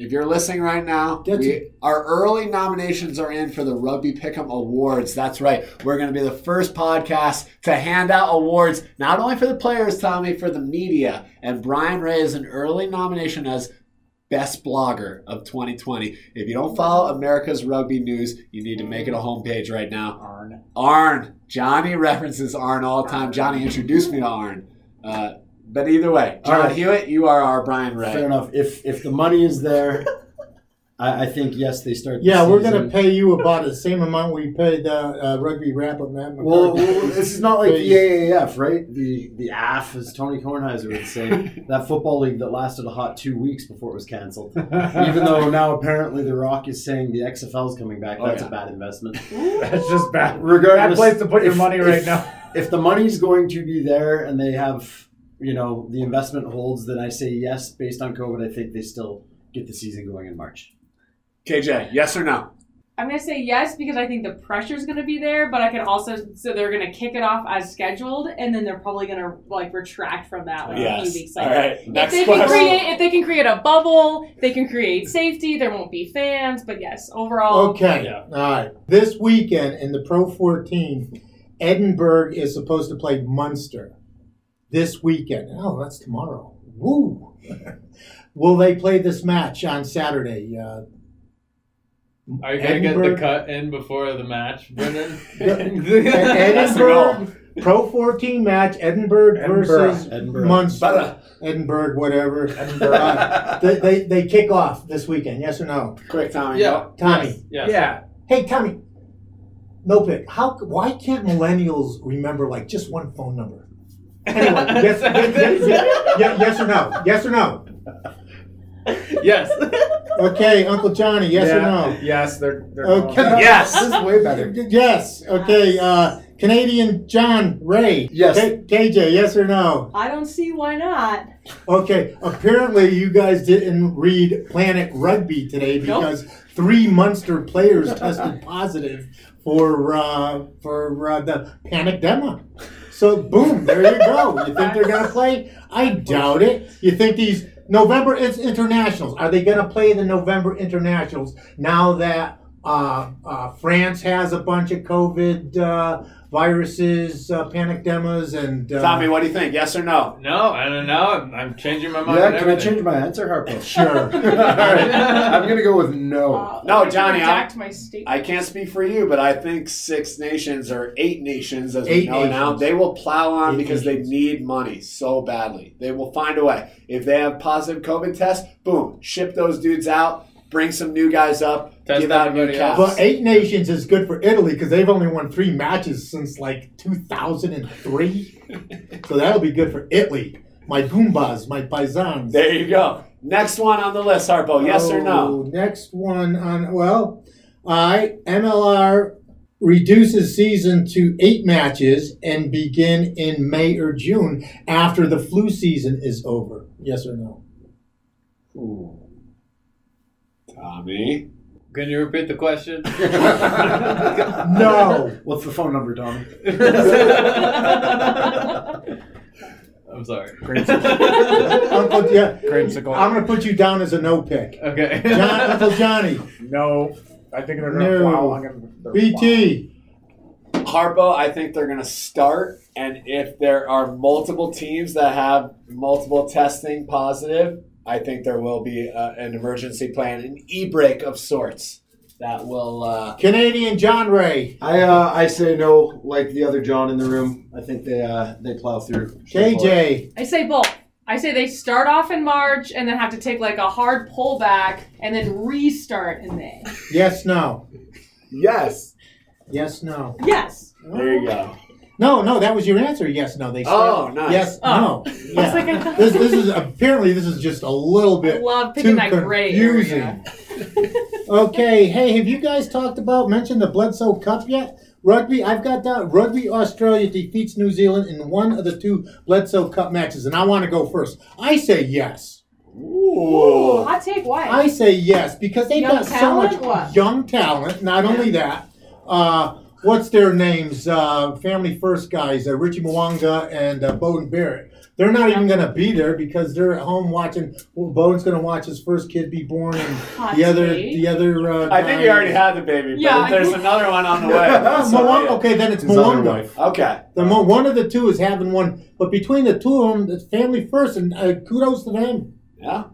if you're listening right now, we, our early nominations are in for the Rugby Pick'em Awards. That's right. We're going to be the first podcast to hand out awards, not only for the players, Tommy, for the media. And Brian Ray is an early nomination as Best Blogger of 2020. If you don't follow America's Rugby News, you need to make it a homepage right now. Arn. Arn. Johnny references Arn all the time. Johnny introduced me to Arn. Uh, but either way, John All right. Hewitt, you are our Brian Ray. Fair enough. If if the money is there, [laughs] I, I think yes, they start. the Yeah, we're gonna pay you about the same amount we paid uh, uh, rugby wrap up Matt McCarthy. Well, well, this is not like the AAF, right? The the AF, as Tony Kornheiser would say, [laughs] that football league that lasted a hot two weeks before it was canceled. [laughs] Even though now apparently The Rock is saying the XFL is coming back, Oh, that's yeah. a bad investment. That's just bad. Regardless, Bad place to put your if- money if- right now. If the money's going to be there and they have you know the investment holds, then I say yes. Based on COVID, I think they still get the season going in March. KJ, yes or no? I'm gonna say yes because I think the pressure is gonna be there, but I can also so they're gonna kick it off as scheduled, and then they're probably gonna like retract from that like a few Yes. weeks All later. right. If Next they can question. create, if they can create a bubble, they can create safety. There won't be fans, but yes, overall, Okay. Yeah. All right. This weekend in the Pro 14, Edinburgh is supposed to play Munster. This weekend. Oh, that's tomorrow. Woo. [laughs] Will they play this match on Saturday? Uh, Are you gonna get the cut in before the match, Brendan? [laughs] Edinburgh Pro 14 match. Edinburgh, Edinburgh. versus Edinburgh. Munster. Better. Edinburgh, whatever. Uh, they, they, they kick off this weekend. Yes or no? Quick, Tommy. Yeah. go. Tommy. Yes. Yeah. Hey, Tommy. No pick. How? Why can't millennials remember like just one phone number? Anyway, [laughs] yes, yes, yes, yes, yes, yes or no? Yes or no? Yes. Okay, Uncle Johnny. Yes or no? Yes, they're. they're Okay. Yes. This is way better. Yes. Okay. Uh, Canadian John Ray. Yes. K- KJ. Yes or no? I don't see why not. Okay. Apparently, you guys didn't read Planet Rugby today Nope. because three Munster players tested positive for uh, for uh, the panic demo. So boom, there you go. You think they're gonna play? I doubt it. You think these November it's internationals are they gonna play the November internationals now that uh, uh, France has a bunch of COVID uh, viruses, uh, panic demos, and uh, Tommy, what do you think? Yes or no? No, I don't know. I'm, I'm changing my mind. Yeah, can I change my answer, Harpo? [laughs] Sure. [laughs] All right, I'm gonna go with no. Uh, No, Johnny, I'm- my. I can't speak for you, but I think six nations or eight nations, as Eight we know now, they will plow on Eight because nations. they need money so badly. They will find a way. If they have positive COVID tests, boom, ship those dudes out, bring some new guys up, Test give out new caps. But eight nations is good for Italy because they've only won three matches since like 2003. [laughs] so that'll be good for Italy. My Goombas, my Paisans. There you go. Next one on the list, Harpo. Yes or no? Oh, Next one on, well, I, MLR reduces season to eight matches and begin in May or June after the flu season is over. Yes or no? Tommy. Can you repeat the question? [laughs] No. What's the phone number, Tommy? [laughs] I'm sorry. Uncle, yeah, Creamsicle. I'm going to put you down as a no pick. Okay. John, Uncle Johnny, No, I think they're gonna No. plow along. and BT. Harpo, I think they're going to start, and if there are multiple teams that have multiple testing positive, I think there will be uh, an emergency plan, an e-break of sorts that will. Uh, Canadian John Ray. I uh, I say no, like the other John in the room. I think they uh, they plow through. KJ. I say both. I say they start off in March and then have to take like a hard pullback and then restart in May. Yes, no. yes. Yes, no. Yes. There you go. No, no, that was your answer. Yes, no. They Oh, start. nice. Yes, Oh. no. [laughs] Yeah. like, I thought- [laughs] This, this is apparently this is just a little I bit love picking too that gray confusing. area. [laughs] Okay, hey, have you guys talked about mentioned the Bledisloe Cup yet? Rugby, I've got that. Rugby Australia defeats New Zealand in one of the two Bledisloe Cup matches, and I want to go first. I say yes. Ooh, hot take. Why? I say yes because they Young got so talent? much What? young talent. Not only that, uh, what's their names? Uh, Family First guys, uh, Richie Mo'unga and uh, Beauden Barrett. They're not even going to be there because they're at home watching. Well, Beauden's going to watch his first kid be born, and Hot the other, take. the other. Uh, I think guy- you already had the baby, but Yeah, I- there's another one on the way. [laughs] So, Mo'unga- okay, then it's His other Mo'unga. wife. Okay. The mo- one of the two is having one, but between the two of them, it's family first, and uh, kudos to them. Yeah.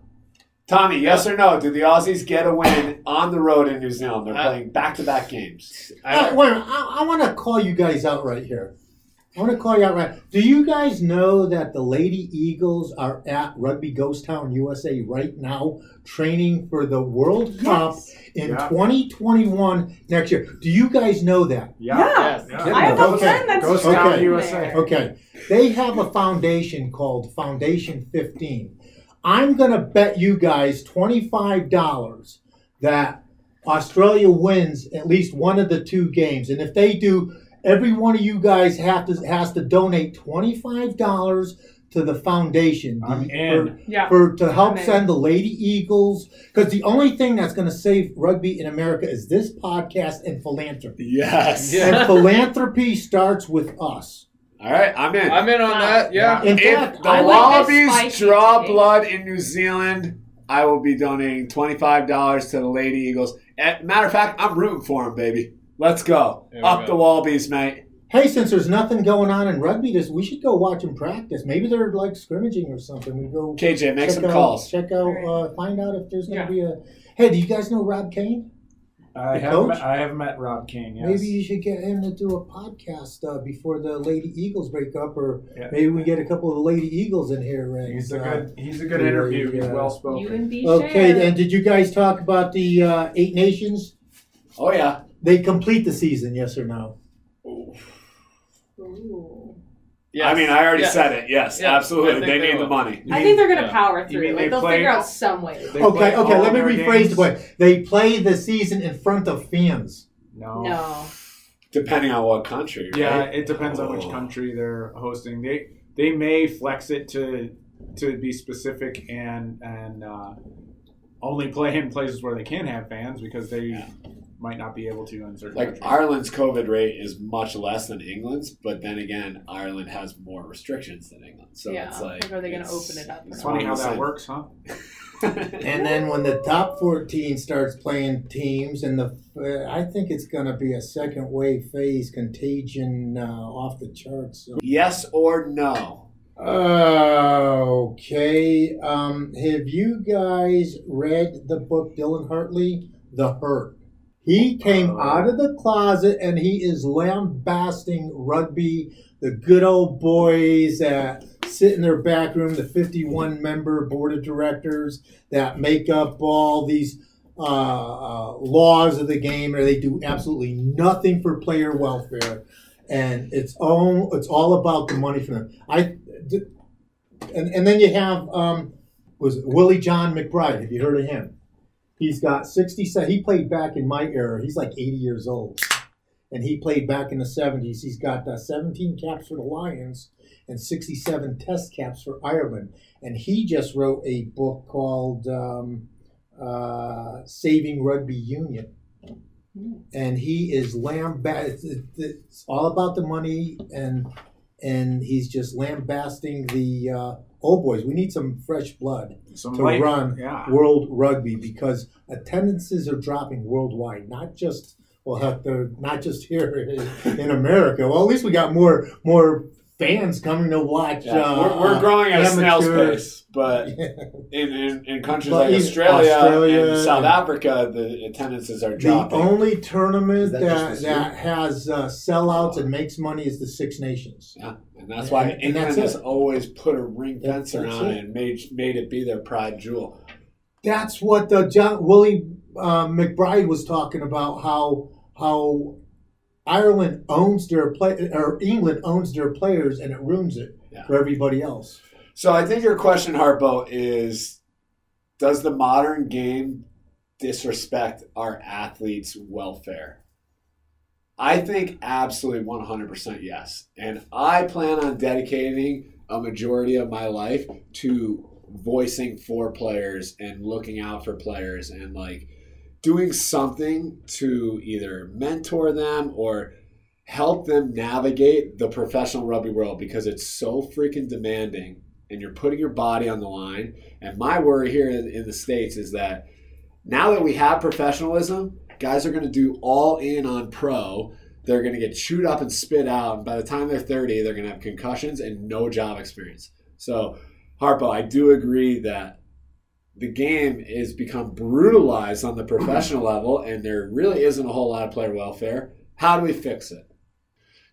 Tommy, yes or no? Do the Aussies get a win on the road in New Zealand? They're Uh, playing back-to-back games. Uh, wait, I, I want to call you guys out right here. I want to call you out right. Do you guys know that the Lady Eagles are at Rugby Ghost Town, USA, right now, training for the World Cup in Yeah. 2021 next year? Do you guys know that? Yeah. Yeah. Yeah. I have a friend that's Ghost Town training USA. Okay. They have a foundation called Foundation 15. I'm going to bet you guys $25 that Australia wins at least one of the two games. And if they do, every one of you guys have to has to donate $25 to the foundation I'm in. Yeah. for, for to help I'm in. send the Lady Eagles because the only thing that's going to save rugby in America is this podcast and philanthropy. Yes. And philanthropy starts with us. All right, I'm in. I'm in on that. Yeah. In if the I like Wallabies this spicy draw take. blood in New Zealand, I will be donating twenty five dollars to the Lady Eagles. Eh, matter of fact, I'm rooting for them, baby. Let's go There we up go. the Wallabies, mate. Hey, since there's nothing going on in rugby, this we should go watch them practice. Maybe they're like scrimmaging or something. We go KJ, make check some out, calls. Check out, uh, find out if there's going Yeah. to be a. Hey, do you guys know Rob Cain? I The have met, I have met Rob King. Yes. Maybe you should get him to do a podcast uh, before the Lady Eagles break up, or Yeah. maybe we get a couple of the Lady Eagles in here. And, He's a uh, good. He's a good yeah, interview. He's well spoken. and B. Okay, and did you guys talk about the uh, eight nations? Oh yeah. They complete the season, yes or no? I mean, I already Yes. said it. Yes, Yeah, I absolutely. They they need the money. I think they're gonna Yeah. power through. mean Like they they'll play- figure out some way. They Okay, play okay. all Let me rephrase games. the question. They play the season in front of fans. No. No. Depending on what country. Yeah, it depends on which Oh. country they're hosting. They they may flex it to to be specific and and uh, only play in places where they can have fans because they Yeah. Might not be able to in certain Like countries. Ireland's COVID rate is much less than England's, but then again, Ireland has more restrictions than England. So yeah. it's like, like, are they going to open it up? it's funny how that works, huh? [laughs] And then when the top 14 starts playing teams, and the uh, I think it's going to be a second wave phase contagion uh, off the charts. So. yes or no? Okay. Um, have you guys read the book Dylan Hartley, The Hurt? He came Uh. out of the closet and he is lambasting rugby, the good old boys that sit in their back room, the 51 member board of directors that make up all these uh, uh, laws of the game, or they do absolutely nothing for player welfare. And it's all it's all about the money for them. I and and then you have um, was it Willie John McBride? Have you heard of him? He's got 67. He played back in my era. He's like eighty years old, and he played back in the seventies. He's got uh, seventeen caps for the Lions and sixty-seven test caps for Ireland. And he just wrote a book called um, uh, "Saving Rugby Union." And he is lambast. It's, it's- it's all about the money and and he's just lambasting the uh, old boys. We need some fresh blood Some to light- run yeah. world rugby because attendances are dropping worldwide, not just well, [laughs] heck, they're not just here [laughs] in, America. Well, at least we got more more fans coming to watch. Yeah, uh, we're, we're growing at a snail's pace, but [laughs] in, in, in countries But like Australia, Australia and South and- Africa, the attendances are dropping. The only tournament that that that, has uh, sellouts and makes money is the Six Nations. yeah, and that's why And- and England that's has always put a ring fence around it. and made made it be their pride jewel. That's what uh, John Willie uh, McBride was talking about. How how Ireland owns their play or England owns their players and it ruins it Yeah. for everybody else. So I think your question, Harpo, is does the modern game disrespect our athletes' welfare? I think absolutely 100% yes. And I plan on dedicating a majority of my life to voicing for players and looking out for players and like doing something to either mentor them or help them navigate the professional rugby world because it's so freaking demanding and you're putting your body on the line. And my worry here in, in the States is that now that we have professionalism, guys are going to do all in on pro. They're going to get chewed up and spit out. And by the time they're 30, they're going to have concussions and no job experience. So, Harpo, I do agree that the game is become brutalized on the professional [clears throat] level, and there really isn't a whole lot of player welfare. How do we fix it?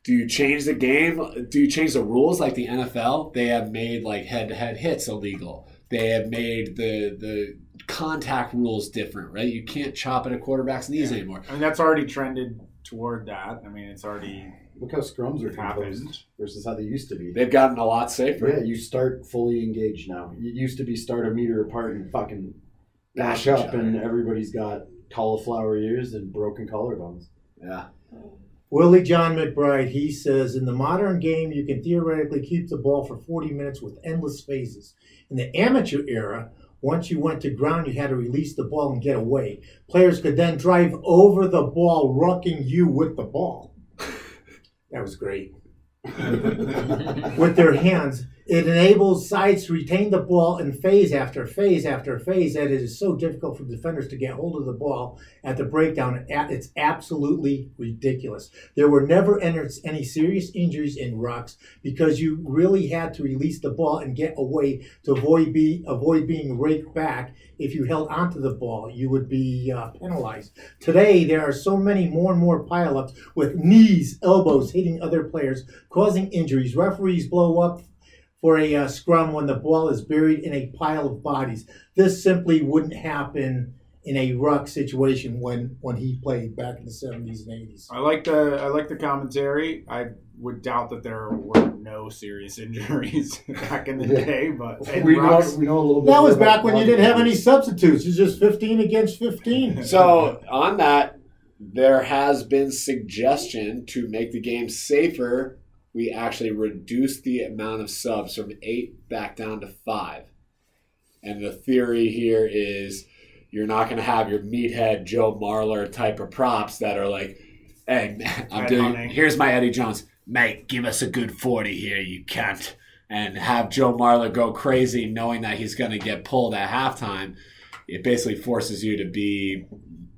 Do you change the game? Do you change the rules like the NFL? They have made like head-to-head hits illegal. They have made the the contact rules different, right? You can't chop at a quarterback's knees anymore. I mean, that's already trended toward that. I mean, it's already Look how scrums are happened. versus how they used to be. They've gotten a lot safer. Yeah, you start fully engaged now. It used to be start a meter apart and fucking Bash bash up, and everybody's got cauliflower ears and broken collarbones. Yeah. Willie John McBride, he says, in the modern game, you can theoretically keep the ball for 40 minutes with endless phases. In the amateur era, once you went to ground, you had to release the ball and get away. Players could then drive over the ball, rucking you with the ball. [laughs] That was great. [laughs] with their hands. It enables sides to retain the ball in phase after phase after phase that it is so difficult for defenders to get hold of the ball at the breakdown. It's absolutely ridiculous. There were never any serious injuries in rucks because you really had to release the ball and get away to avoid be avoid being raked back. If you held onto the ball, you would be uh, penalized. Today, there are so many more and more pileups with knees, elbows hitting other players, causing injuries. Referees blow up for a uh, scrum when the ball is buried in a pile of bodies. This simply wouldn't happen in a ruck situation when when he played back in the 70s and 80s. I like the I like the commentary. I would doubt that there were no serious [laughs] injuries back in the day, but in we, know, Rucks- we know a little bit. That was back when you didn't have any substitutes. It's just 15 against 15. [laughs] So on that, there has been suggestion to make the game safer. We actually reduce the amount of subs from eight back down to five. And the theory here is you're not going to have your meathead Joe Marler type of props that are like, "Hey, I'm Red doing. hunting. Here's my Eddie Jones, mate. Give us a good forty here, you cunt." And have Joe Marler go crazy, knowing that he's going to get pulled at halftime. It basically forces you to be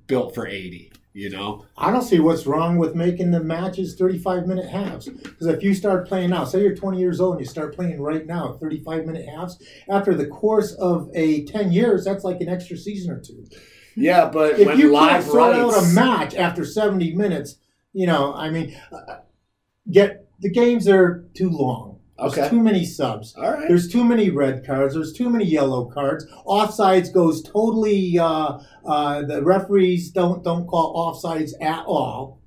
built for eighty. You know, I don't see what's wrong with making the matches 35 minute halves. Because if you start playing now, say you're 20 years old and you start playing right now, 35 minute halves, after the course of a 10 years, that's like an extra season or two. yeah. But If when you live can't sort out a match after 70 minutes, you know, I mean, uh, get the games are too long. There's Okay. too many subs. all right. There's too many red cards. There's too many yellow cards. Offsides goes totally. Uh, uh, the referees don't don't call offsides at all.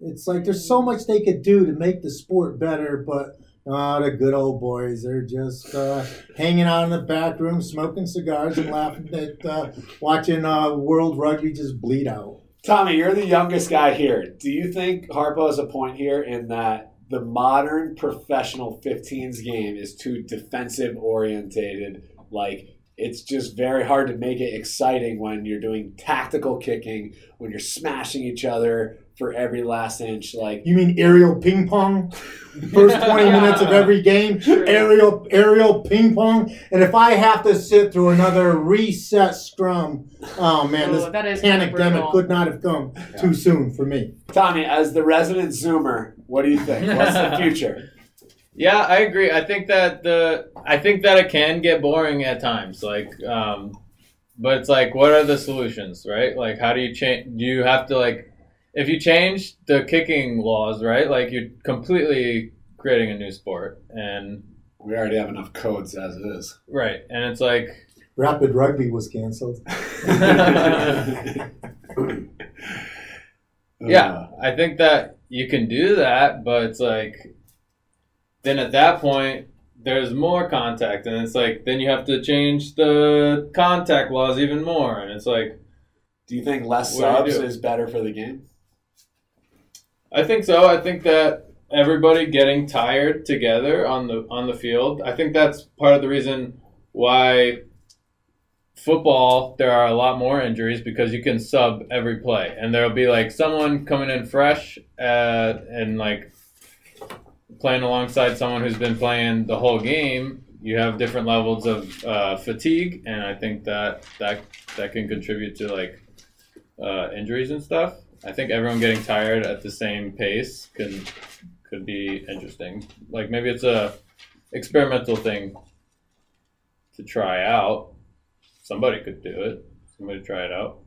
It's like there's so much they could do to make the sport better, but uh, the good old boys they're just uh, hanging out in the back room, smoking cigars and laughing at uh, watching uh, World Rugby just bleed out. Tommy, you're the youngest guy here. Do you think Harpo has a point here in that the modern professional 15s game is too defensive orientated? Like, it's just very hard to make it exciting when you're doing tactical kicking, when you're smashing each other for every last inch. Like, You mean aerial ping pong? First 20 [laughs] minutes of every game, aerial aerial ping pong. And if I have to sit through another reset scrum, oh man, Oh, that this is kinda panic demic could not have come too soon for me. Tommy, as the resident Zoomer, what do you think? What's the [laughs] future? Yeah, I agree. I think that the I think that it can get boring at times. Like, um, but it's like, what are the solutions, right? Like, how do you change? Do you have to like, if you change the kicking laws, right? Like, you're completely creating a new sport, and We already have enough codes as it is. right, and it's like, Rapid rugby was canceled. [laughs] [laughs] yeah, I think that you can do that, but it's like, then at that point, there's more contact, and it's like, then you have to change the contact laws even more, and it's like. Do you think less What do you subs is better for the game? I think so. I think that everybody getting tired together on the on the field. I think that's part of the reason why football there are a lot more injuries because you can sub every play and there'll be like someone coming in fresh uh, and like playing alongside someone who's been playing the whole game you have different levels of uh, fatigue and i think that that that can contribute to like uh, injuries and stuff I think everyone getting tired at the same pace can could be interesting. Like maybe it's a experimental thing to try out. Somebody could do it. Somebody try it out.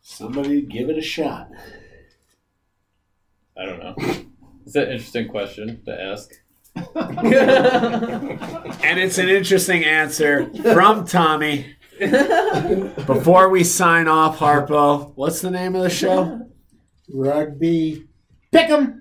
Somebody give it a shot. I don't know. It's an interesting question to ask. [laughs] And it's an interesting answer from Tommy. Before we sign off, Harpo, what's the name of the show? Rugby, pick 'em.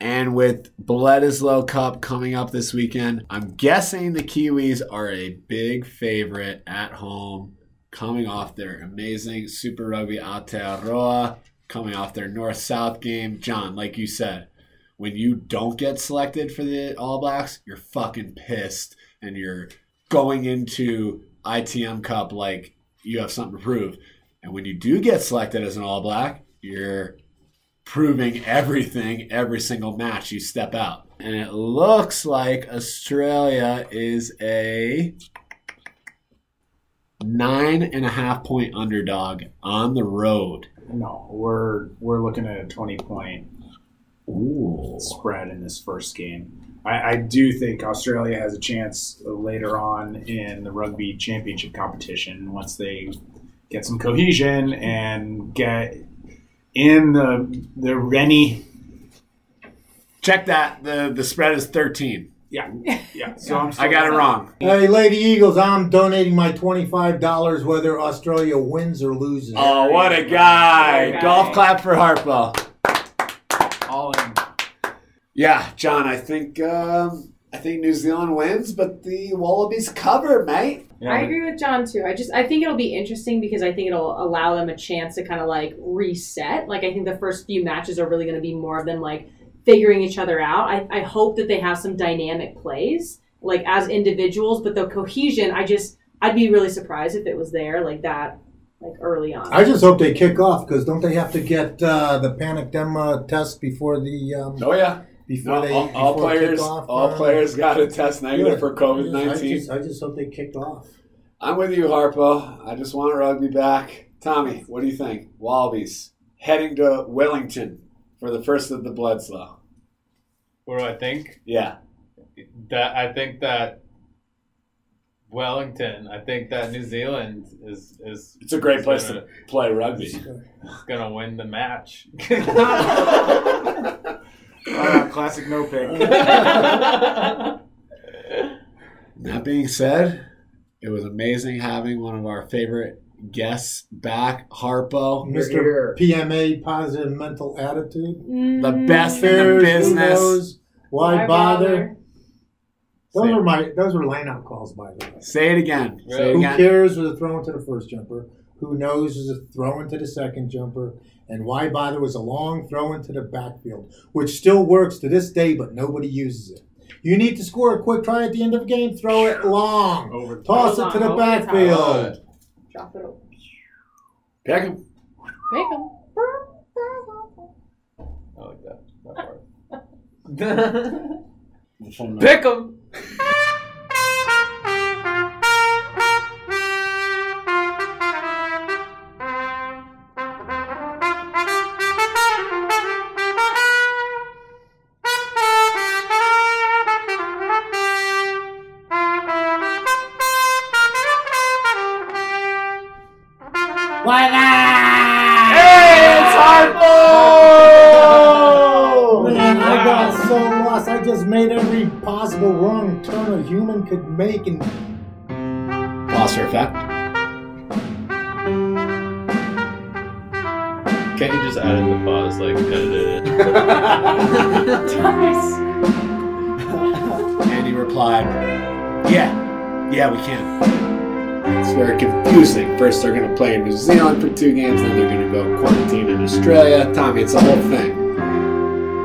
And with Bledisloe Cup coming up this weekend, I'm guessing the Kiwis are a big favorite at home, coming off their amazing Super Rugby Aotearoa coming off their North South game. John, like you said, when you don't get selected for the All Blacks, you're fucking pissed and you're going into ITM Cup like you have something to prove. And when you do get selected as an All Black, you're proving everything every single match you step out. And it looks like Australia is a nine and a half point underdog on the road. No, we're we're looking at a twenty point Ooh. spread in this first game. I, I do think Australia has a chance later on in the rugby championship competition once they get some cohesion and get in the the Rennie. Check that. The the spread is 13. Yeah, yeah. [laughs] So I'm I got it wrong. Hey, Lady Eagles, I'm donating my $25 whether Australia wins or loses. Oh, what a guy. Very Golf clap for Harpo. all in. Yeah, John, I think um, I think New Zealand wins, but the Wallabies cover, mate. Yeah, I agree with John too. I just I think it'll be interesting because I think it'll allow them a chance to kind of like reset. Like I think the first few matches are really going to be more of them like figuring each other out. I, I hope that they have some dynamic plays like as individuals, but the cohesion. I just I'd be really surprised if it was there like that like early on. I just hope they kick off because don't they have to get uh, the panic demo test before the um, Oh yeah. Before No, they all, all players, kickoff, all uh, players got to test negative good. for COVID I nineteen. just, I just hope they kick off. I'm with you, Harpo. I just want rugby back. Tommy, what do you think? Wallabies heading to Wellington for the first of the Bledisloe. What do I think? Yeah. That I think that Wellington. I think that New Zealand is is It's a great place gonna, to play rugby. gonna win the match. [laughs] [laughs] Ah, classic no pick. [laughs] That being said, it was amazing having one of our favorite guests back, Harpo. Mr. PMA, positive mental attitude. The best in the Cares, who business. knows? Why, bother? Those were my those were line-out calls, by the way. Say it again. Say it Who again. cares was a throw into the first jumper. Who knows was a throw into the second jumper. And why bother was a long throw into the backfield, which still works to this day, but nobody uses it. You need to score a quick try at the end of a game, throw it long. Over. Toss it to the backfield. Drop it. over. Pick 'em. Pick 'em. I like that. that part. [laughs] [laughs] The phone number. Pick 'em. [laughs] human could make, and Lost her effect. Can't you just add in the pause, like edit it? [laughs] And he replied, Yeah, yeah, we can. It's very confusing. First, they're going to play in New Zealand for two games, then they're going to go quarantine in Australia. Tommy, it's a whole thing.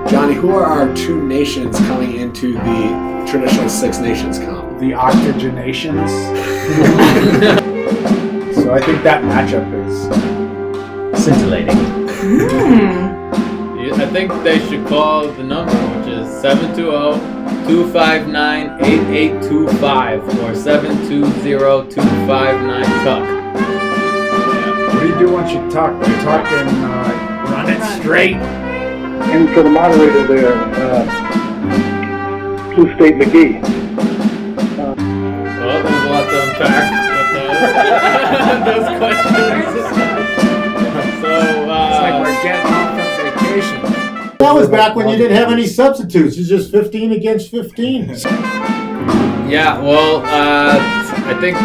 Johnny, who are our two nations coming into the traditional Six Nations comp? The octogenations. [laughs] so I think that matchup is scintillating. You- I think they should call the number, which is 720-259-8825 or 720-259-TUCK. What do you do once you talk? You talk and uh, run it straight. And for the moderator there, uh, Blue State McGee. That was back when you didn't have any substitutes. It's just 15 against 15. yeah, well, uh, I think,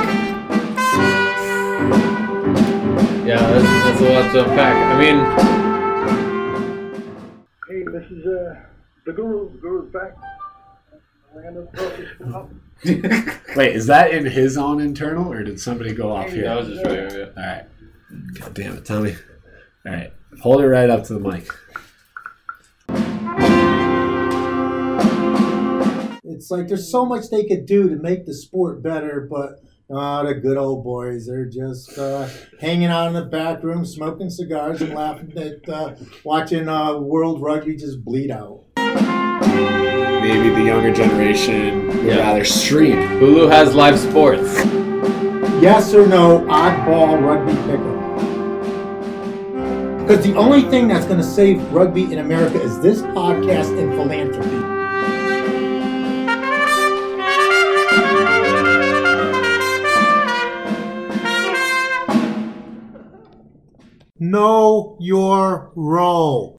yeah, that's, that's a lot to unpack. I mean, Hey, this is uh, the Guru. The Guru's back. Random focus up. [laughs] Wait, is that in his own internal, or did somebody go off here? that was just right. Yeah. All right. God damn it, Tommy. All right, hold it right up to the mic. It's like there's so much they could do to make the sport better, but ah, the good old boys, they're just uh, hanging out in the back room, smoking cigars and laughing at uh, watching uh, World Rugby just bleed out. Maybe the younger generation would Yeah. rather stream. Hulu has live sports. Yes or no, oddball rugby pickup. Because the only thing that's going to save rugby in America is this podcast and philanthropy. Know your role.